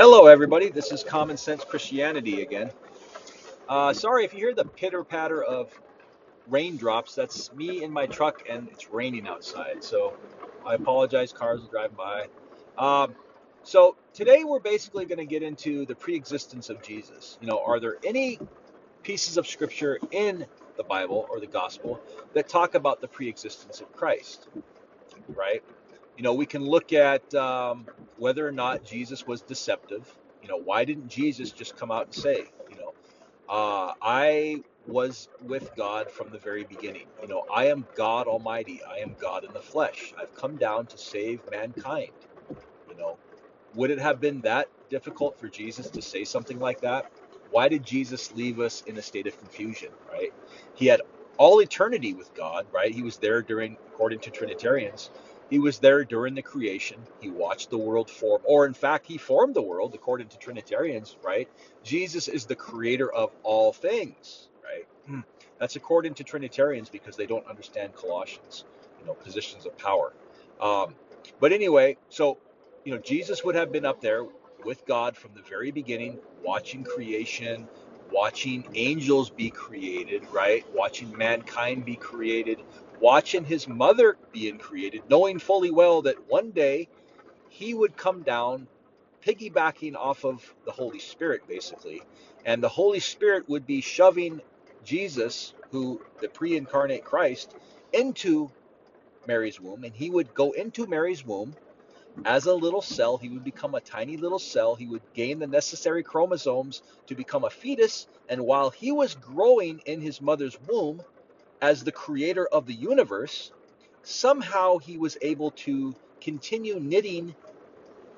Hello, everybody. This is Common Sense Christianity again. Uh, sorry if you hear the pitter patter of raindrops. That's me in my truck, and it's raining outside. So I apologize. Cars are driving by. Um, so today we're basically going to get into the pre-existence of Jesus. You know, are there any pieces of scripture in the Bible or the Gospel that talk about the pre-existence of Christ? Right? You know, we can look at um, whether or not Jesus was deceptive. You know, why didn't Jesus just come out and say, you know, uh, I was with God from the very beginning. You know, I am God Almighty. I am God in the flesh. I've come down to save mankind. You know, would it have been that difficult for Jesus to say something like that? Why did Jesus leave us in a state of confusion, right? He had all eternity with God, right? He was there during, according to Trinitarians, he was there during the creation. He watched the world form, or in fact, he formed the world according to Trinitarians, right? Jesus is the creator of all things, right? Hmm. That's according to Trinitarians because they don't understand Colossians, you know, positions of power. Um, but anyway, so, you know, Jesus would have been up there with God from the very beginning, watching creation, watching angels be created, right? Watching mankind be created, watching his mother being created, knowing fully well that one day he would come down, piggybacking off of the Holy Spirit, basically, and the Holy Spirit would be shoving Jesus, who the pre incarnate Christ, into Mary's womb, and he would go into Mary's womb as a little cell. He would become a tiny little cell. He would gain the necessary chromosomes to become a fetus. And while he was growing in his mother's womb, as the creator of the universe, somehow he was able to continue knitting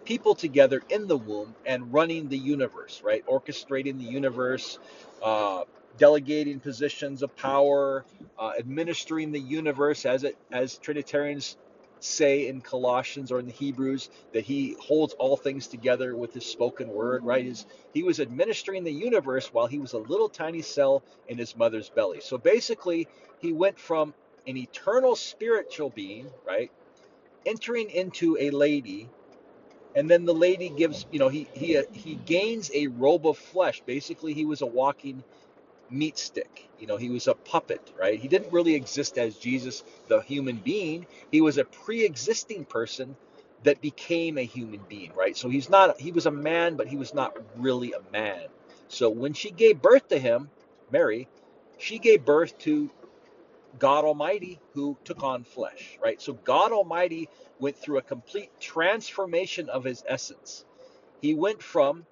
people together in the womb and running the universe, right? Orchestrating the universe, uh, delegating positions of power, uh, administering the universe as it as Trinitarians say in Colossians or in the Hebrews that he holds all things together with his spoken word, right? His, he was administering the universe while he was a little tiny cell in his mother's belly. So basically, he went from an eternal spiritual being, right, entering into a lady, and then the lady gives, you know, he he he gains a robe of flesh. Basically, he was a walking meat stick. You know, he was a puppet, right? He didn't really exist as Jesus, the human being. He was a pre-existing person that became a human being, right? So he's not he was a man, but he was not really a man. So when she gave birth to him, Mary, she gave birth to God Almighty who took on flesh, right? So God Almighty went through a complete transformation of his essence. He went from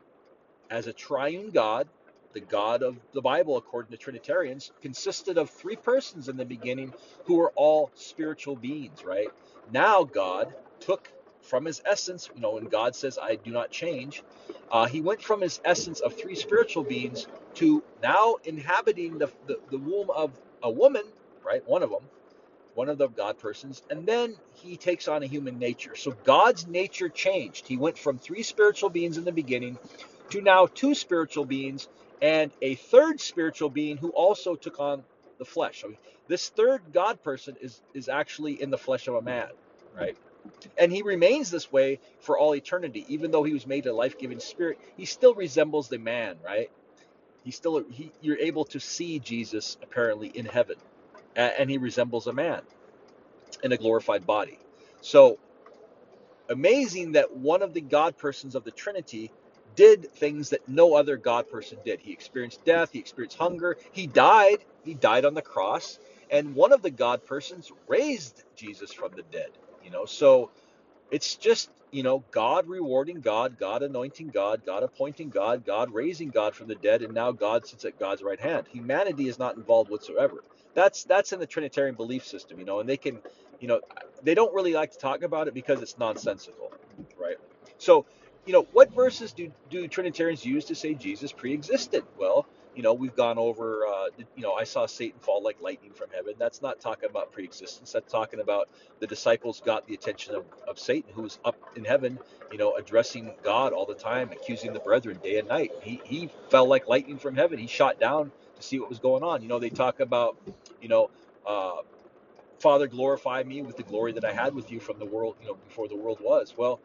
as a triune God the God of the Bible, according to Trinitarians, consisted of three persons in the beginning who were all spiritual beings, right? Now God took from his essence, you know, when God says, I do not change, uh, he went from his essence of three spiritual beings to now inhabiting the, the, the womb of a woman, right? One of them, one of the God persons, and then he takes on a human nature. So God's nature changed. He went from three spiritual beings in the beginning to now two spiritual beings and a third spiritual being who also took on the flesh. This third God person is is actually in the flesh of a man, right? And he remains this way for all eternity, even though he was made a life-giving spirit. He still resembles the man, right? He still he, you're able to see Jesus apparently in heaven, and he resembles a man in a glorified body. So amazing that one of the God persons of the Trinity did things that no other God person did. He experienced death, he experienced hunger, he died, he died on the cross, and one of the God persons raised Jesus from the dead. You know, so it's just, you know, God rewarding God, God anointing God, God appointing God, God raising God from the dead, and now God sits at God's right hand. Humanity is not involved whatsoever. That's that's in the Trinitarian belief system, you know, and they can, you know, they don't really like to talk about it because it's nonsensical, right? So you know, what verses do, do Trinitarians use to say Jesus pre-existed? Well, you know, we've gone over, uh, you know, I saw Satan fall like lightning from heaven. That's not talking about pre-existence. That's talking about the disciples got the attention of, of Satan, who was up in heaven, you know, addressing God all the time, accusing the brethren day and night. He, he fell like lightning from heaven. He shot down to see what was going on. You know, they talk about, you know, uh, Father, glorify me with the glory that I had with you from the world, you know, before the world was. Well,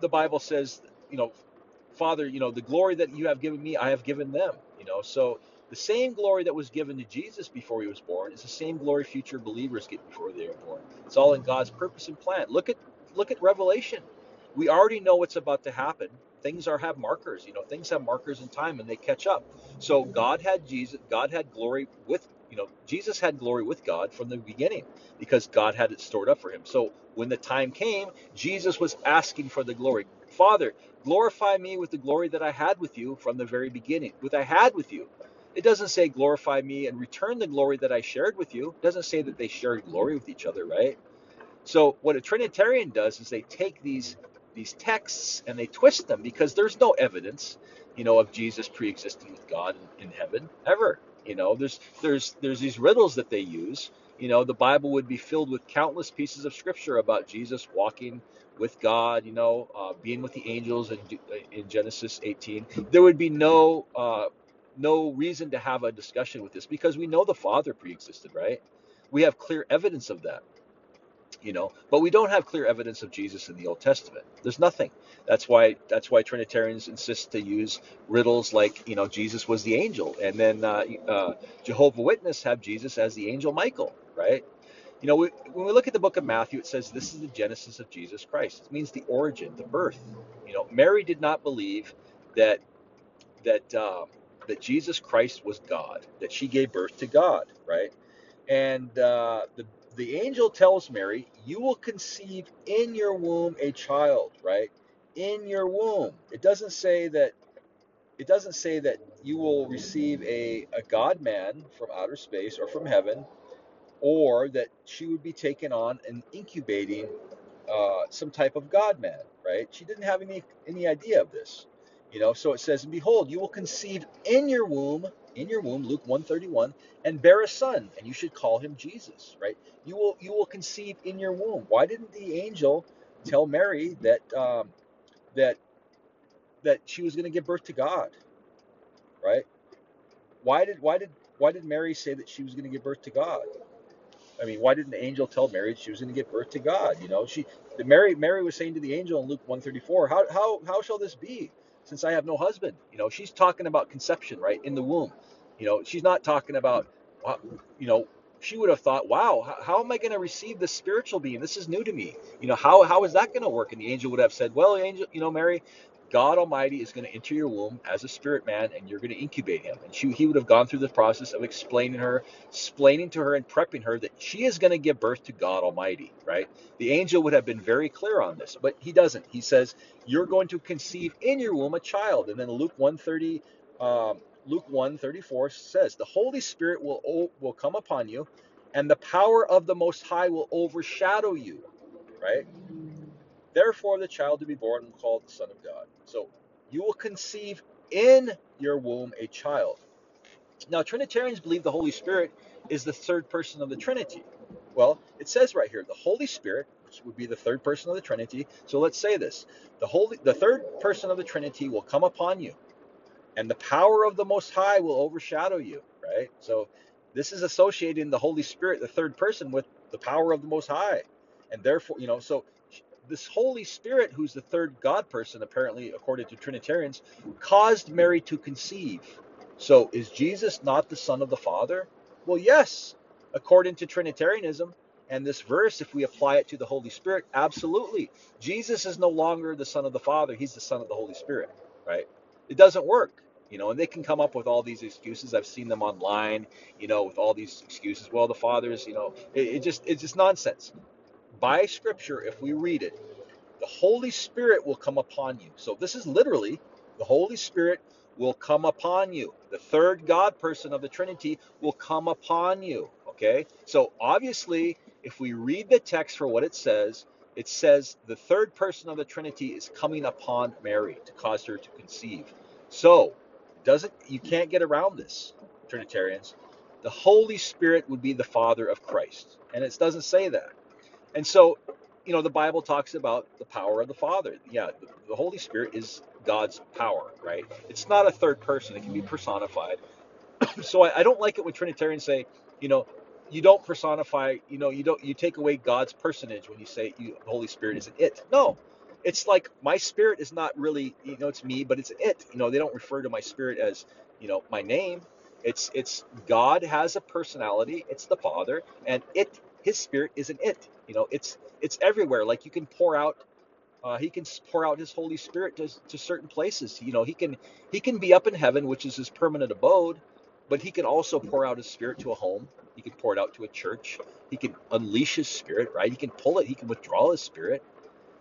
the Bible says, you know, Father, you know, the glory that you have given me, I have given them. You know, so the same glory that was given to Jesus before he was born is the same glory future believers get before they are born. It's all in God's purpose and plan. Look at look at Revelation. We already know what's about to happen. Things are have markers, you know, things have markers in time and they catch up. So God had Jesus, God had glory with, you know, Jesus had glory with God from the beginning because God had it stored up for him. So when the time came, Jesus was asking for the glory. Father, glorify me with the glory that I had with you from the very beginning, with I had with you. It doesn't say glorify me and return the glory that I shared with you. It doesn't say that they shared glory with each other, right? So what a Trinitarian does is they take these these texts and they twist them because there's no evidence, you know, of Jesus pre-existing with God in, in heaven ever. You know, there's there's there's these riddles that they use. You know, the Bible would be filled with countless pieces of scripture about Jesus walking with God. You know, uh, being with the angels in, in Genesis 18. There would be no uh, no reason to have a discussion with this because we know the Father pre-existed, right? We have clear evidence of that you know but we don't have clear evidence of jesus in the old testament. There's nothing. That's why that's why trinitarians insist to use riddles like you know jesus was the angel and then uh, uh, jehovah witness have jesus as the angel michael right? You know we, when we look at the book of matthew it says this is the genesis of jesus christ. It means the origin the birth. You know mary did not believe that that um, that jesus christ was god that she gave birth to god right? And uh, the the angel tells Mary, "You will conceive in your womb a child." Right? In your womb. It doesn't say that. It doesn't say that you will receive a a God man from outer space or from heaven, or that she would be taken on and incubating uh, some type of God man. Right? She didn't have any any idea of this. You know. So it says, "And behold, you will conceive in your womb." In your womb, Luke 131, and bear a son, and you should call him Jesus, right? You will you will conceive in your womb. Why didn't the angel tell Mary that um, that that she was going to give birth to God, right? Why did why did why did Mary say that she was going to give birth to God? I mean, why didn't the angel tell Mary she was going to give birth to God? You know, she Mary Mary was saying to the angel in Luke 134, how how how shall this be since I have no husband? You know, she's talking about conception, right, in the womb. You know, she's not talking about uh, you know, she would have thought, wow, how, how am I going to receive this spiritual being? This is new to me. You know, how, how is that going to work? And the angel would have said, well, angel, you know, Mary, God Almighty is going to enter your womb as a spirit man and you're going to incubate him. And she, he would have gone through the process of explaining her, explaining to her and prepping her that she is going to give birth to God Almighty, right? The angel would have been very clear on this, but he doesn't. He says, you're going to conceive in your womb a child. And then Luke 130, um, Luke 1:34 says, "The Holy Spirit will will come upon you, and the power of the Most High will overshadow you." Right? Therefore, the child to be born will be called the Son of God. So, you will conceive in your womb a child. Now, Trinitarians believe the Holy Spirit is the third person of the Trinity. Well, it says right here, the Holy Spirit, which would be the third person of the Trinity. So let's say this: the Holy, the third person of the Trinity will come upon you and the power of the Most High will overshadow you, right? So this is associating the Holy Spirit, the third person, with the power of the Most High. And therefore, you know, so this Holy Spirit, who's the third God person, apparently, according to Trinitarians, caused Mary to conceive. So is Jesus not the Son of the Father? Well, yes, according to Trinitarianism. And this verse, if we apply it to the Holy Spirit, absolutely. Jesus is no longer the Son of the Father, he's the Son of the Holy Spirit, right? It doesn't work you know and they can come up with all these excuses i've seen them online you know with all these excuses well the fathers you know it, it just it's just nonsense by scripture if we read it the holy spirit will come upon you. So this is literally the holy spirit will come upon you. The third god person of the trinity will come upon you okay? So obviously if we read the text for what it says it says the third person of the trinity is coming upon mary to cause her to conceive. So doesn't you can't get around this, Trinitarians. The Holy Spirit would be the Father of Christ, and it doesn't say that. And so, you know, the Bible talks about the power of the Father. Yeah, the, Holy Spirit is God's power, right? It's not a third person; it can be personified. so I, I don't like it when Trinitarians say, you know, you don't personify, you know, you don't you take away God's personage when you say you, the Holy Spirit is an it. No, it's like my spirit is not really, you know, it's me, but it's it. You know, they don't refer to my spirit as, you know, my name. It's it's God has a personality. It's the Father, and it His Spirit is an it. You know, it's it's everywhere. Like you can pour out uh, he can pour out his Holy Spirit to, to certain places. You know, he can he can be up in heaven, which is his permanent abode, but he can also pour out his Spirit to a home. He can pour it out to a church. He can unleash his Spirit, right? He can pull it. He can withdraw his Spirit.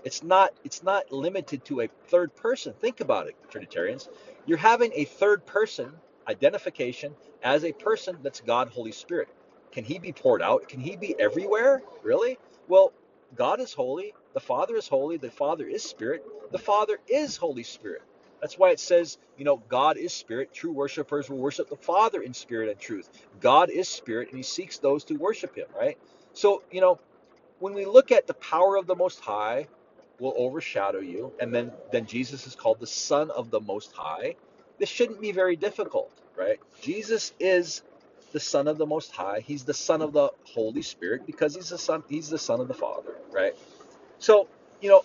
It's not it's not limited to a third person. Think about it, Trinitarians. You're having a third person identification as a person that's God, Holy Spirit. Can he be poured out? Can he be everywhere? Really? Well, God is holy. The Father is holy. The Father is Spirit. The Father is Holy Spirit. That's why it says, you know, God is Spirit. True worshipers will worship the Father in spirit and truth. God is Spirit, and He seeks those to worship Him, right? So, you know, when we look at the power of the Most High, will overshadow you, and then then Jesus is called the Son of the Most High. This shouldn't be very difficult, right? Jesus is the Son of the Most High. He's the Son of the Holy Spirit because he's the Son. He's the Son of the Father, right? So, you know,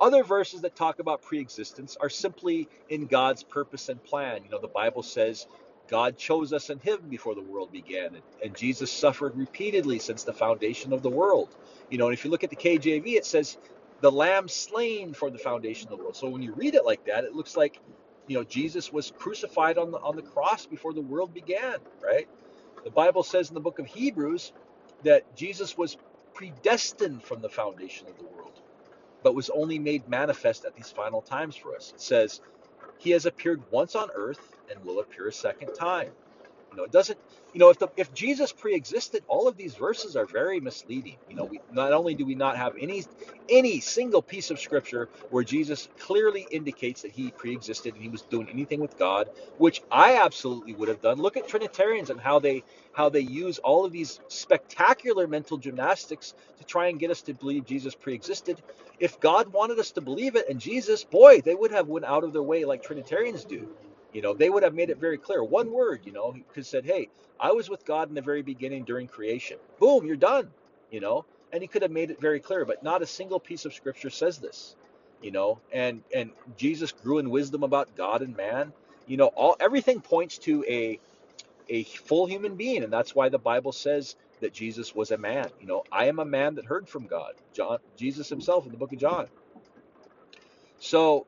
other verses that talk about preexistence are simply in God's purpose and plan. You know, the Bible says God chose us in Him before the world began, and, and Jesus suffered repeatedly since the foundation of the world. You know, and if you look at the KJV, it says the Lamb slain for the foundation of the world. So when you read it like that, it looks like you know Jesus was crucified on the on the cross before the world began, right? The Bible says in the book of Hebrews that Jesus was predestined from the foundation of the world, but was only made manifest at these final times for us. It says, He has appeared once on earth and will appear a second time. You know, it doesn't. You know, if the if Jesus pre-existed, all of these verses are very misleading. You know, we not only do we not have any any single piece of scripture where Jesus clearly indicates that he pre-existed and he was doing anything with God, which I absolutely would have done. Look at Trinitarians and how they how they use all of these spectacular mental gymnastics to try and get us to believe Jesus pre-existed. If God wanted us to believe it and Jesus, boy, they would have went out of their way like Trinitarians do. You know, they would have made it very clear. One word, you know, he said, Hey, I was with God in the very beginning during creation. Boom, you're done. You know, and he could have made it very clear, but not a single piece of scripture says this. You know, and and Jesus grew in wisdom about God and man. You know, all everything points to a a full human being, and that's why the Bible says that Jesus was a man. You know, I am a man that heard from God. John Jesus himself in the book of John. So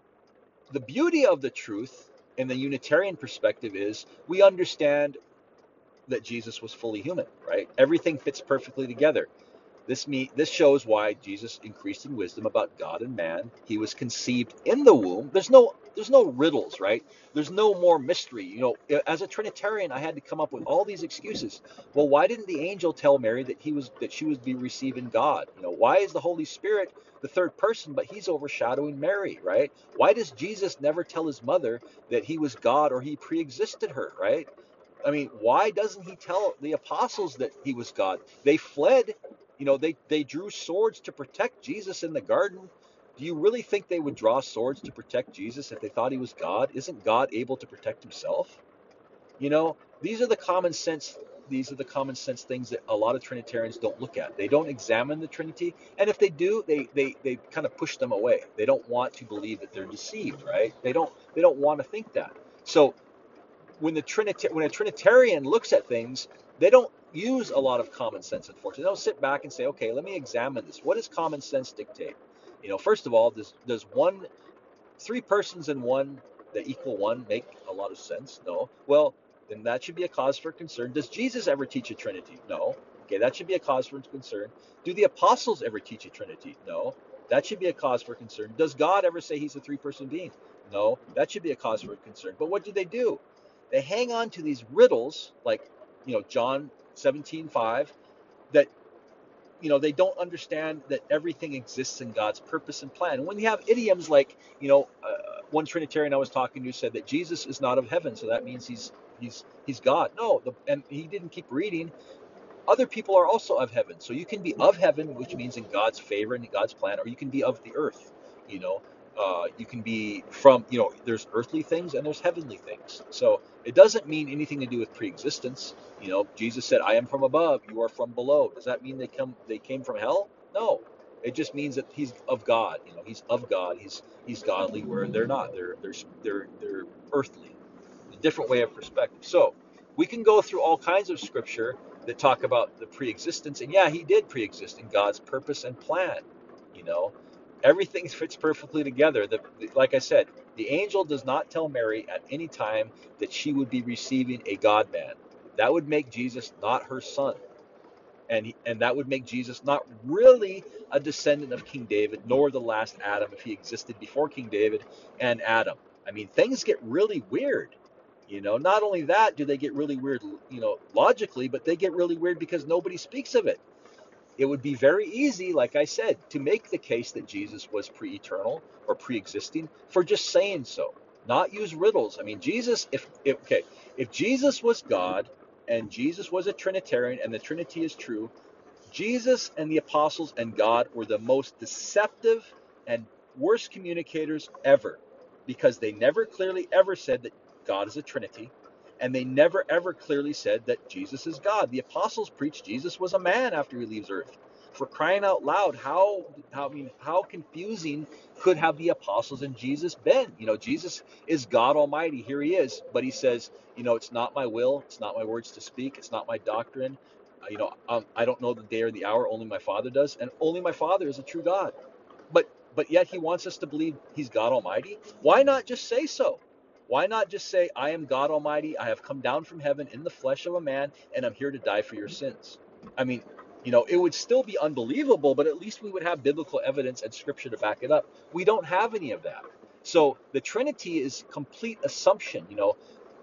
the beauty of the truth in the Unitarian perspective is we understand that Jesus was fully human, right? Everything fits perfectly together. This me this shows why Jesus increased in wisdom about God and man. He was conceived in the womb. There's no there's no riddles, right? There's no more mystery. You know, as a Trinitarian, I had to come up with all these excuses. Well, why didn't the angel tell Mary that he was that she would be receiving God? You know, why is the Holy Spirit the third person, but he's overshadowing Mary, right? Why does Jesus never tell his mother that he was God or he pre-existed her, right? I mean, why doesn't he tell the apostles that he was God? They fled you know, they, they drew swords to protect Jesus in the garden. Do you really think they would draw swords to protect Jesus if they thought he was God? Isn't God able to protect himself? You know, these are the common sense these are the common sense things that a lot of Trinitarians don't look at. They don't examine the Trinity, and if they do, they they, they kind of push them away. They don't want to believe that they're deceived, right? They don't they don't want to think that. So when the Trinita- when a Trinitarian looks at things, they don't use a lot of common sense, unfortunately. They'll sit back and say, okay, let me examine this. What does common sense dictate? You know, first of all, does does one three persons in one that equal one make a lot of sense? No. Well, then that should be a cause for concern. Does Jesus ever teach a Trinity? No. Okay, that should be a cause for concern. Do the apostles ever teach a Trinity? No. That should be a cause for concern. Does God ever say he's a three person being? No. That should be a cause for concern. But what do they do? They hang on to these riddles like, you know, John 17:5 that you know they don't understand that everything exists in God's purpose and plan. And when you have idioms like you know uh, one Trinitarian I was talking to said that Jesus is not of heaven, so that means he's he's he's God. No, the, and he didn't keep reading. Other people are also of heaven, so you can be of heaven, which means in God's favor and God's plan, or you can be of the earth. You know, uh, you can be from you know there's earthly things and there's heavenly things so it doesn't mean anything to do with pre-existence you know jesus said i am from above you are from below does that mean they come they came from hell no It just means that he's of God. You know, he's of God. He's he's godly where they're not. They're they're they're they're earthly. A different way of perspective. So we can go through all kinds of scripture that talk about the pre-existence, and yeah, he did pre-exist in God's purpose and plan. You know, everything fits perfectly together. The, like I said, the angel does not tell Mary at any time that she would be receiving a God man. That would make Jesus not her son. And, and that would make Jesus not really a descendant of King David, nor the last Adam if he existed before King David and Adam. I mean, things get really weird. You know, not only that do they get really weird, you know, logically, but they get really weird because nobody speaks of it. It would be very easy, like I said, to make the case that Jesus was pre eternal or pre existing for just saying so, not use riddles. I mean, Jesus, if, if, okay, if Jesus was God and Jesus was a Trinitarian and the Trinity is true, Jesus and the apostles and God were the most deceptive and worst communicators ever because they never clearly ever said that God is a Trinity and they never ever clearly said that Jesus is God. The apostles preached Jesus was a man after he leaves earth. For crying out loud, how how I mean how confusing could have the apostles and Jesus been? You know, Jesus is God Almighty. Here he is, but he says, you know, it's not my will, it's not my words to speak, it's not my doctrine. Uh, you know, um, I don't know the day or the hour. Only my Father does, and only my Father is a true God. But but yet he wants us to believe he's God Almighty. Why not just say so? Why not just say, I am God Almighty, I have come down from heaven in the flesh of a man, and I'm here to die for your sins? I mean, you know, it would still be unbelievable, but at least we would have biblical evidence and scripture to back it up. We don't have any of that. So the Trinity is complete assumption. You know,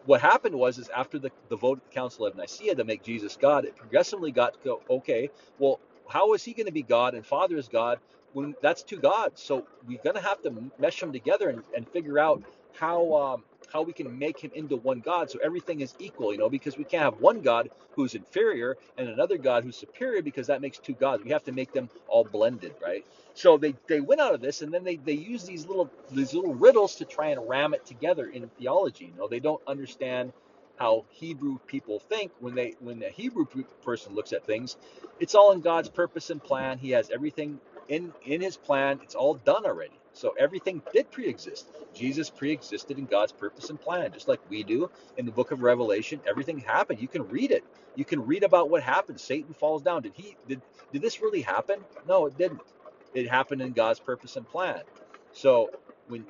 what happened was is after the, the vote at the Council of Nicaea to make Jesus God, it progressively got to go, okay, well, how is he going to be God and Father is God when that's two gods? So we're going to have to mesh them together and, and figure out how um, how we can make him into one God so everything is equal, you know, because we can't have one God who's inferior and another God who's superior because that makes two gods. We have to make them all blended, right? So they, they went out of this and then they, they use these little these little riddles to try and ram it together in theology. You know, they don't understand how Hebrew people think when they when a Hebrew person looks at things. It's all in God's purpose and plan. He has everything in in his plan. It's all done already. So everything did pre-exist. Jesus pre-existed in God's purpose and plan, just like we do in the book of Revelation. Everything happened. You can read it. You can read about what happened. Satan falls down. Did he did did this really happen? No, it didn't. It happened in God's purpose and plan. So when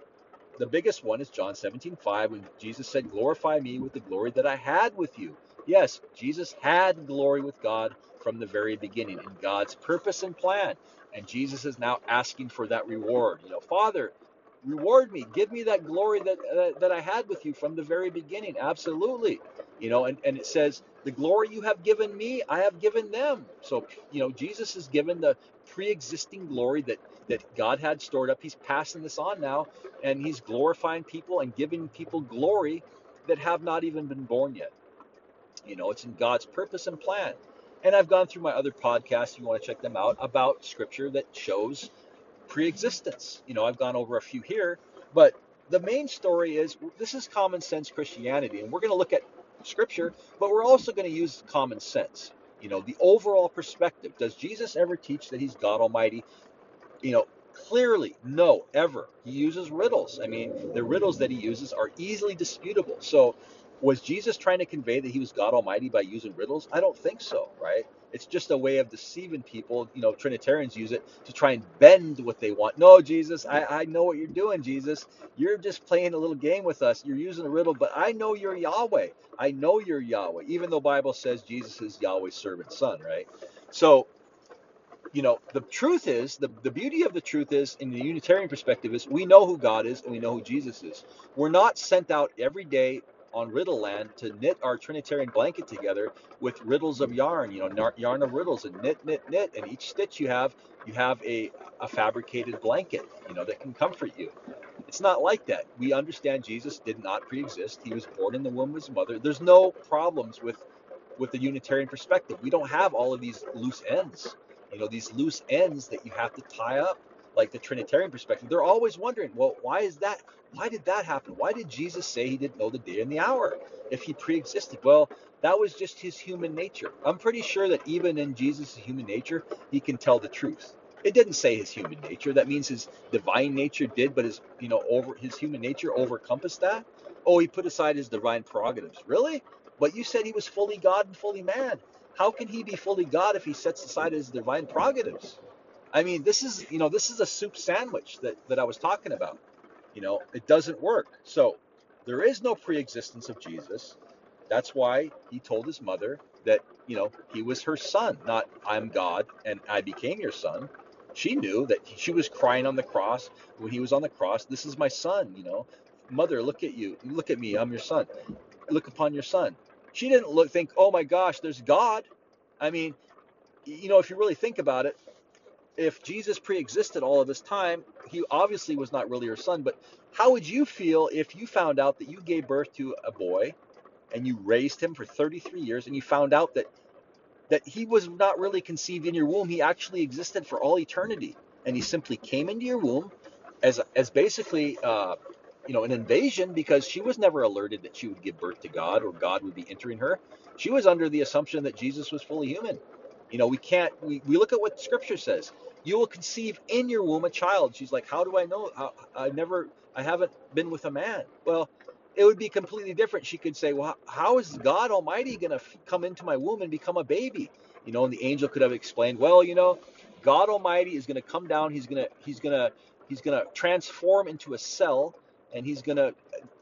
the biggest one is John 17, 5, when Jesus said, Glorify me with the glory that I had with you. Yes, Jesus had glory with God from the very beginning in God's purpose and plan. And Jesus is now asking for that reward. You know, Father, reward me. Give me that glory that that I had with you from the very beginning. Absolutely. You know, and, and it says, the glory you have given me, I have given them. So, you know, Jesus is given the pre-existing glory that that God had stored up. He's passing this on now, and he's glorifying people and giving people glory that have not even been born yet. You know, it's in God's purpose and plan. And I've gone through my other podcasts, you want to check them out, about scripture that shows pre-existence. You know, I've gone over a few here, but the main story is this is common sense Christianity, and we're going to look at scripture, but we're also going to use common sense. You know, the overall perspective. Does Jesus ever teach that he's God Almighty? You know, clearly, no, ever. He uses riddles. I mean, the riddles that he uses are easily disputable. So was Jesus trying to convey that he was God Almighty by using riddles? I don't think so, right? It's just a way of deceiving people. You know, Trinitarians use it to try and bend what they want. No, Jesus, I, I know what you're doing, Jesus. You're just playing a little game with us. You're using a riddle, but I know you're Yahweh. I know you're Yahweh, even though Bible says Jesus is Yahweh's servant son, right? So, you know, the truth is, the, the beauty of the truth is, in the Unitarian perspective, is we know who God is and we know who Jesus is. We're not sent out every day on Riddle Land to knit our Trinitarian blanket together with riddles of yarn, you know, yarn of riddles and knit, knit, knit. And each stitch you have, you have a, a fabricated blanket, you know, that can comfort you. It's not like that. We understand Jesus did not pre-exist. He was born in the womb of his mother. There's no problems with with the Unitarian perspective. We don't have all of these loose ends. You know, these loose ends that you have to tie up like the Trinitarian perspective, they're always wondering, well, why is that? Why did that happen? Why did Jesus say he didn't know the day and the hour if he pre-existed? Well, that was just his human nature. I'm pretty sure that even in Jesus' human nature, he can tell the truth. It didn't say his human nature. That means his divine nature did, but his you know over his human nature overcompassed that. Oh, he put aside his divine prerogatives. Really? But you said he was fully God and fully man. How can he be fully God if he sets aside his divine prerogatives? I mean, this is you know this is a soup sandwich that that I was talking about. You know, it doesn't work. So there is no pre-existence of Jesus. That's why he told his mother that you know he was her son, not I'm God and I became your son. She knew that she was crying on the cross when he was on the cross. This is my son, you know. Mother, look at you. Look at me. I'm your son. Look upon your son. She didn't look think, "Oh my gosh, there's God." I mean, you know, if you really think about it, if Jesus pre-existed all of this time, he obviously was not really her son, but how would you feel if you found out that you gave birth to a boy and you raised him for 33 years and you found out that that he was not really conceived in your womb. He actually existed for all eternity, and he simply came into your womb as as basically. Uh, you know, an invasion because she was never alerted that she would give birth to God or God would be entering her. She was under the assumption that Jesus was fully human. You know, we can't, we, we look at what scripture says. You will conceive in your womb a child. She's like, how do I know? I, I never, I haven't been with a man. Well, it would be completely different. She could say, "Well, how is God Almighty going to come into my womb and become a baby?" You know, and the angel could have explained, "Well, you know, God Almighty is going to come down. He's going to he's going to he's going to transform into a cell, and he's going to uh,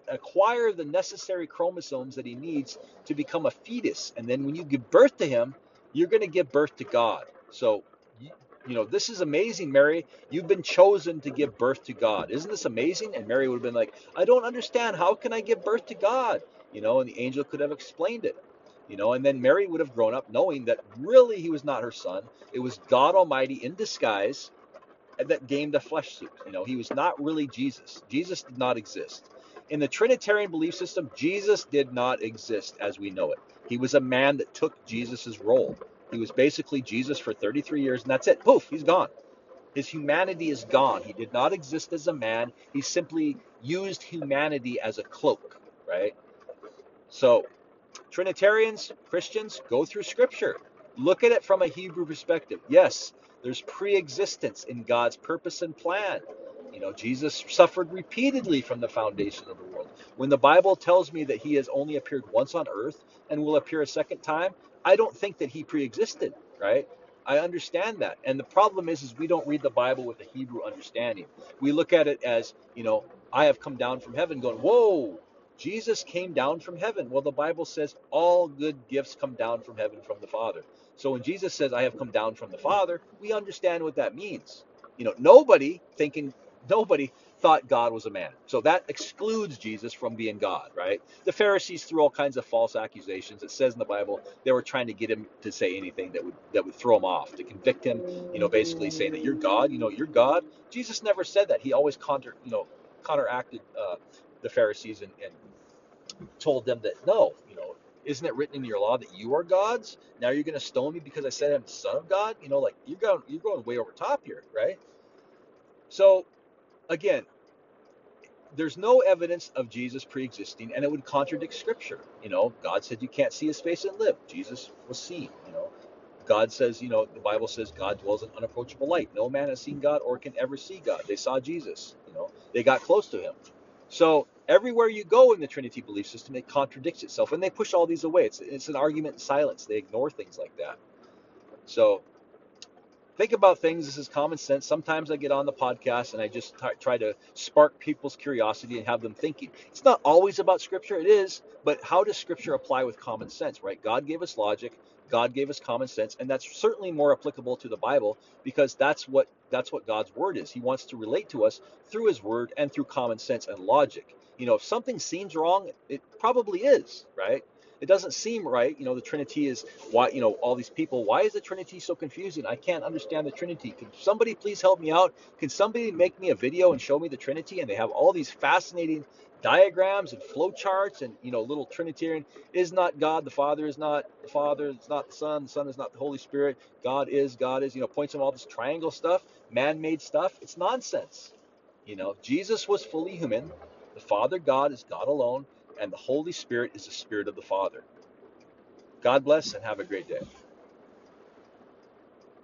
acquire the necessary chromosomes that he needs to become a fetus. And then when you give birth to him, you're going to give birth to God. So you know, this is amazing, Mary. You've been chosen to give birth to God. Isn't this amazing? And Mary would have been like, I don't understand. How can I give birth to God? You know, and the angel could have explained it. You know, and then Mary would have grown up knowing that really he was not her son. It was God Almighty in disguise that gained a flesh suit. You know, he was not really Jesus. Jesus did not exist. In the Trinitarian belief system, Jesus did not exist as we know it. He was a man that took Jesus's role. He was basically Jesus for 33 years, and that's it. Poof, he's gone. His humanity is gone. He did not exist as a man. He simply used humanity as a cloak, right? So, Trinitarians, Christians, go through Scripture. Look at it from a Hebrew perspective. Yes, there's pre existence in God's purpose and plan. You know, Jesus suffered repeatedly from the foundation of the world. When the Bible tells me that he has only appeared once on earth and will appear a second time, I don't think that he pre-existed, right? I understand that. And the problem is is we don't read the Bible with a Hebrew understanding. We look at it as, you know, I have come down from heaven going, "Whoa, Jesus came down from heaven." Well, the Bible says all good gifts come down from heaven from the Father. So when Jesus says, "I have come down from the Father," we understand what that means. You know, nobody thinking nobody thought God was a man. So that excludes Jesus from being God, right? The Pharisees threw all kinds of false accusations. It says in the Bible they were trying to get him to say anything that would that would throw him off, to convict him, you know, basically saying that you're God, you know, you're God. Jesus never said that. He always counter, you know, counteracted uh, the Pharisees and, and told them that no, you know, isn't it written in your law that you are gods? Now you're going to stone me because I said I'm the son of God? You know, like you're going you're going way over top here, right? So again, there's no evidence of Jesus pre-existing, and it would contradict Scripture. You know, God said you can't see His face and live. Jesus was seen. You know, God says, you know, the Bible says God dwells in unapproachable light. No man has seen God or can ever see God. They saw Jesus. You know, they got close to Him. So everywhere you go in the Trinity belief system, it contradicts itself, and they push all these away. It's it's an argument in silence. They ignore things like that. So think about things. This is common sense. Sometimes I get on the podcast and I just t- try to spark people's curiosity and have them thinking. It's not always about scripture, it is, but how does scripture apply with common sense, right? God gave us logic, God gave us common sense, and that's certainly more applicable to the Bible because that's what that's what God's word is. He wants to relate to us through his word and through common sense and logic. You know, if something seems wrong, it probably is, right? It doesn't seem right. You know, the Trinity is why, you know, all these people, why is the Trinity so confusing? I can't understand the Trinity. Can somebody please help me out? Can somebody make me a video and show me the Trinity? And they have all these fascinating diagrams and flow charts and, you know, little Trinitarian is not God. The Father is not the Father. It's not the Son. The Son is not the Holy Spirit. God is, God is, you know, points on all this triangle stuff, man made stuff. It's nonsense. You know, Jesus was fully human. The Father God is God alone and the Holy Spirit is the Spirit of the Father. God bless and have a great day.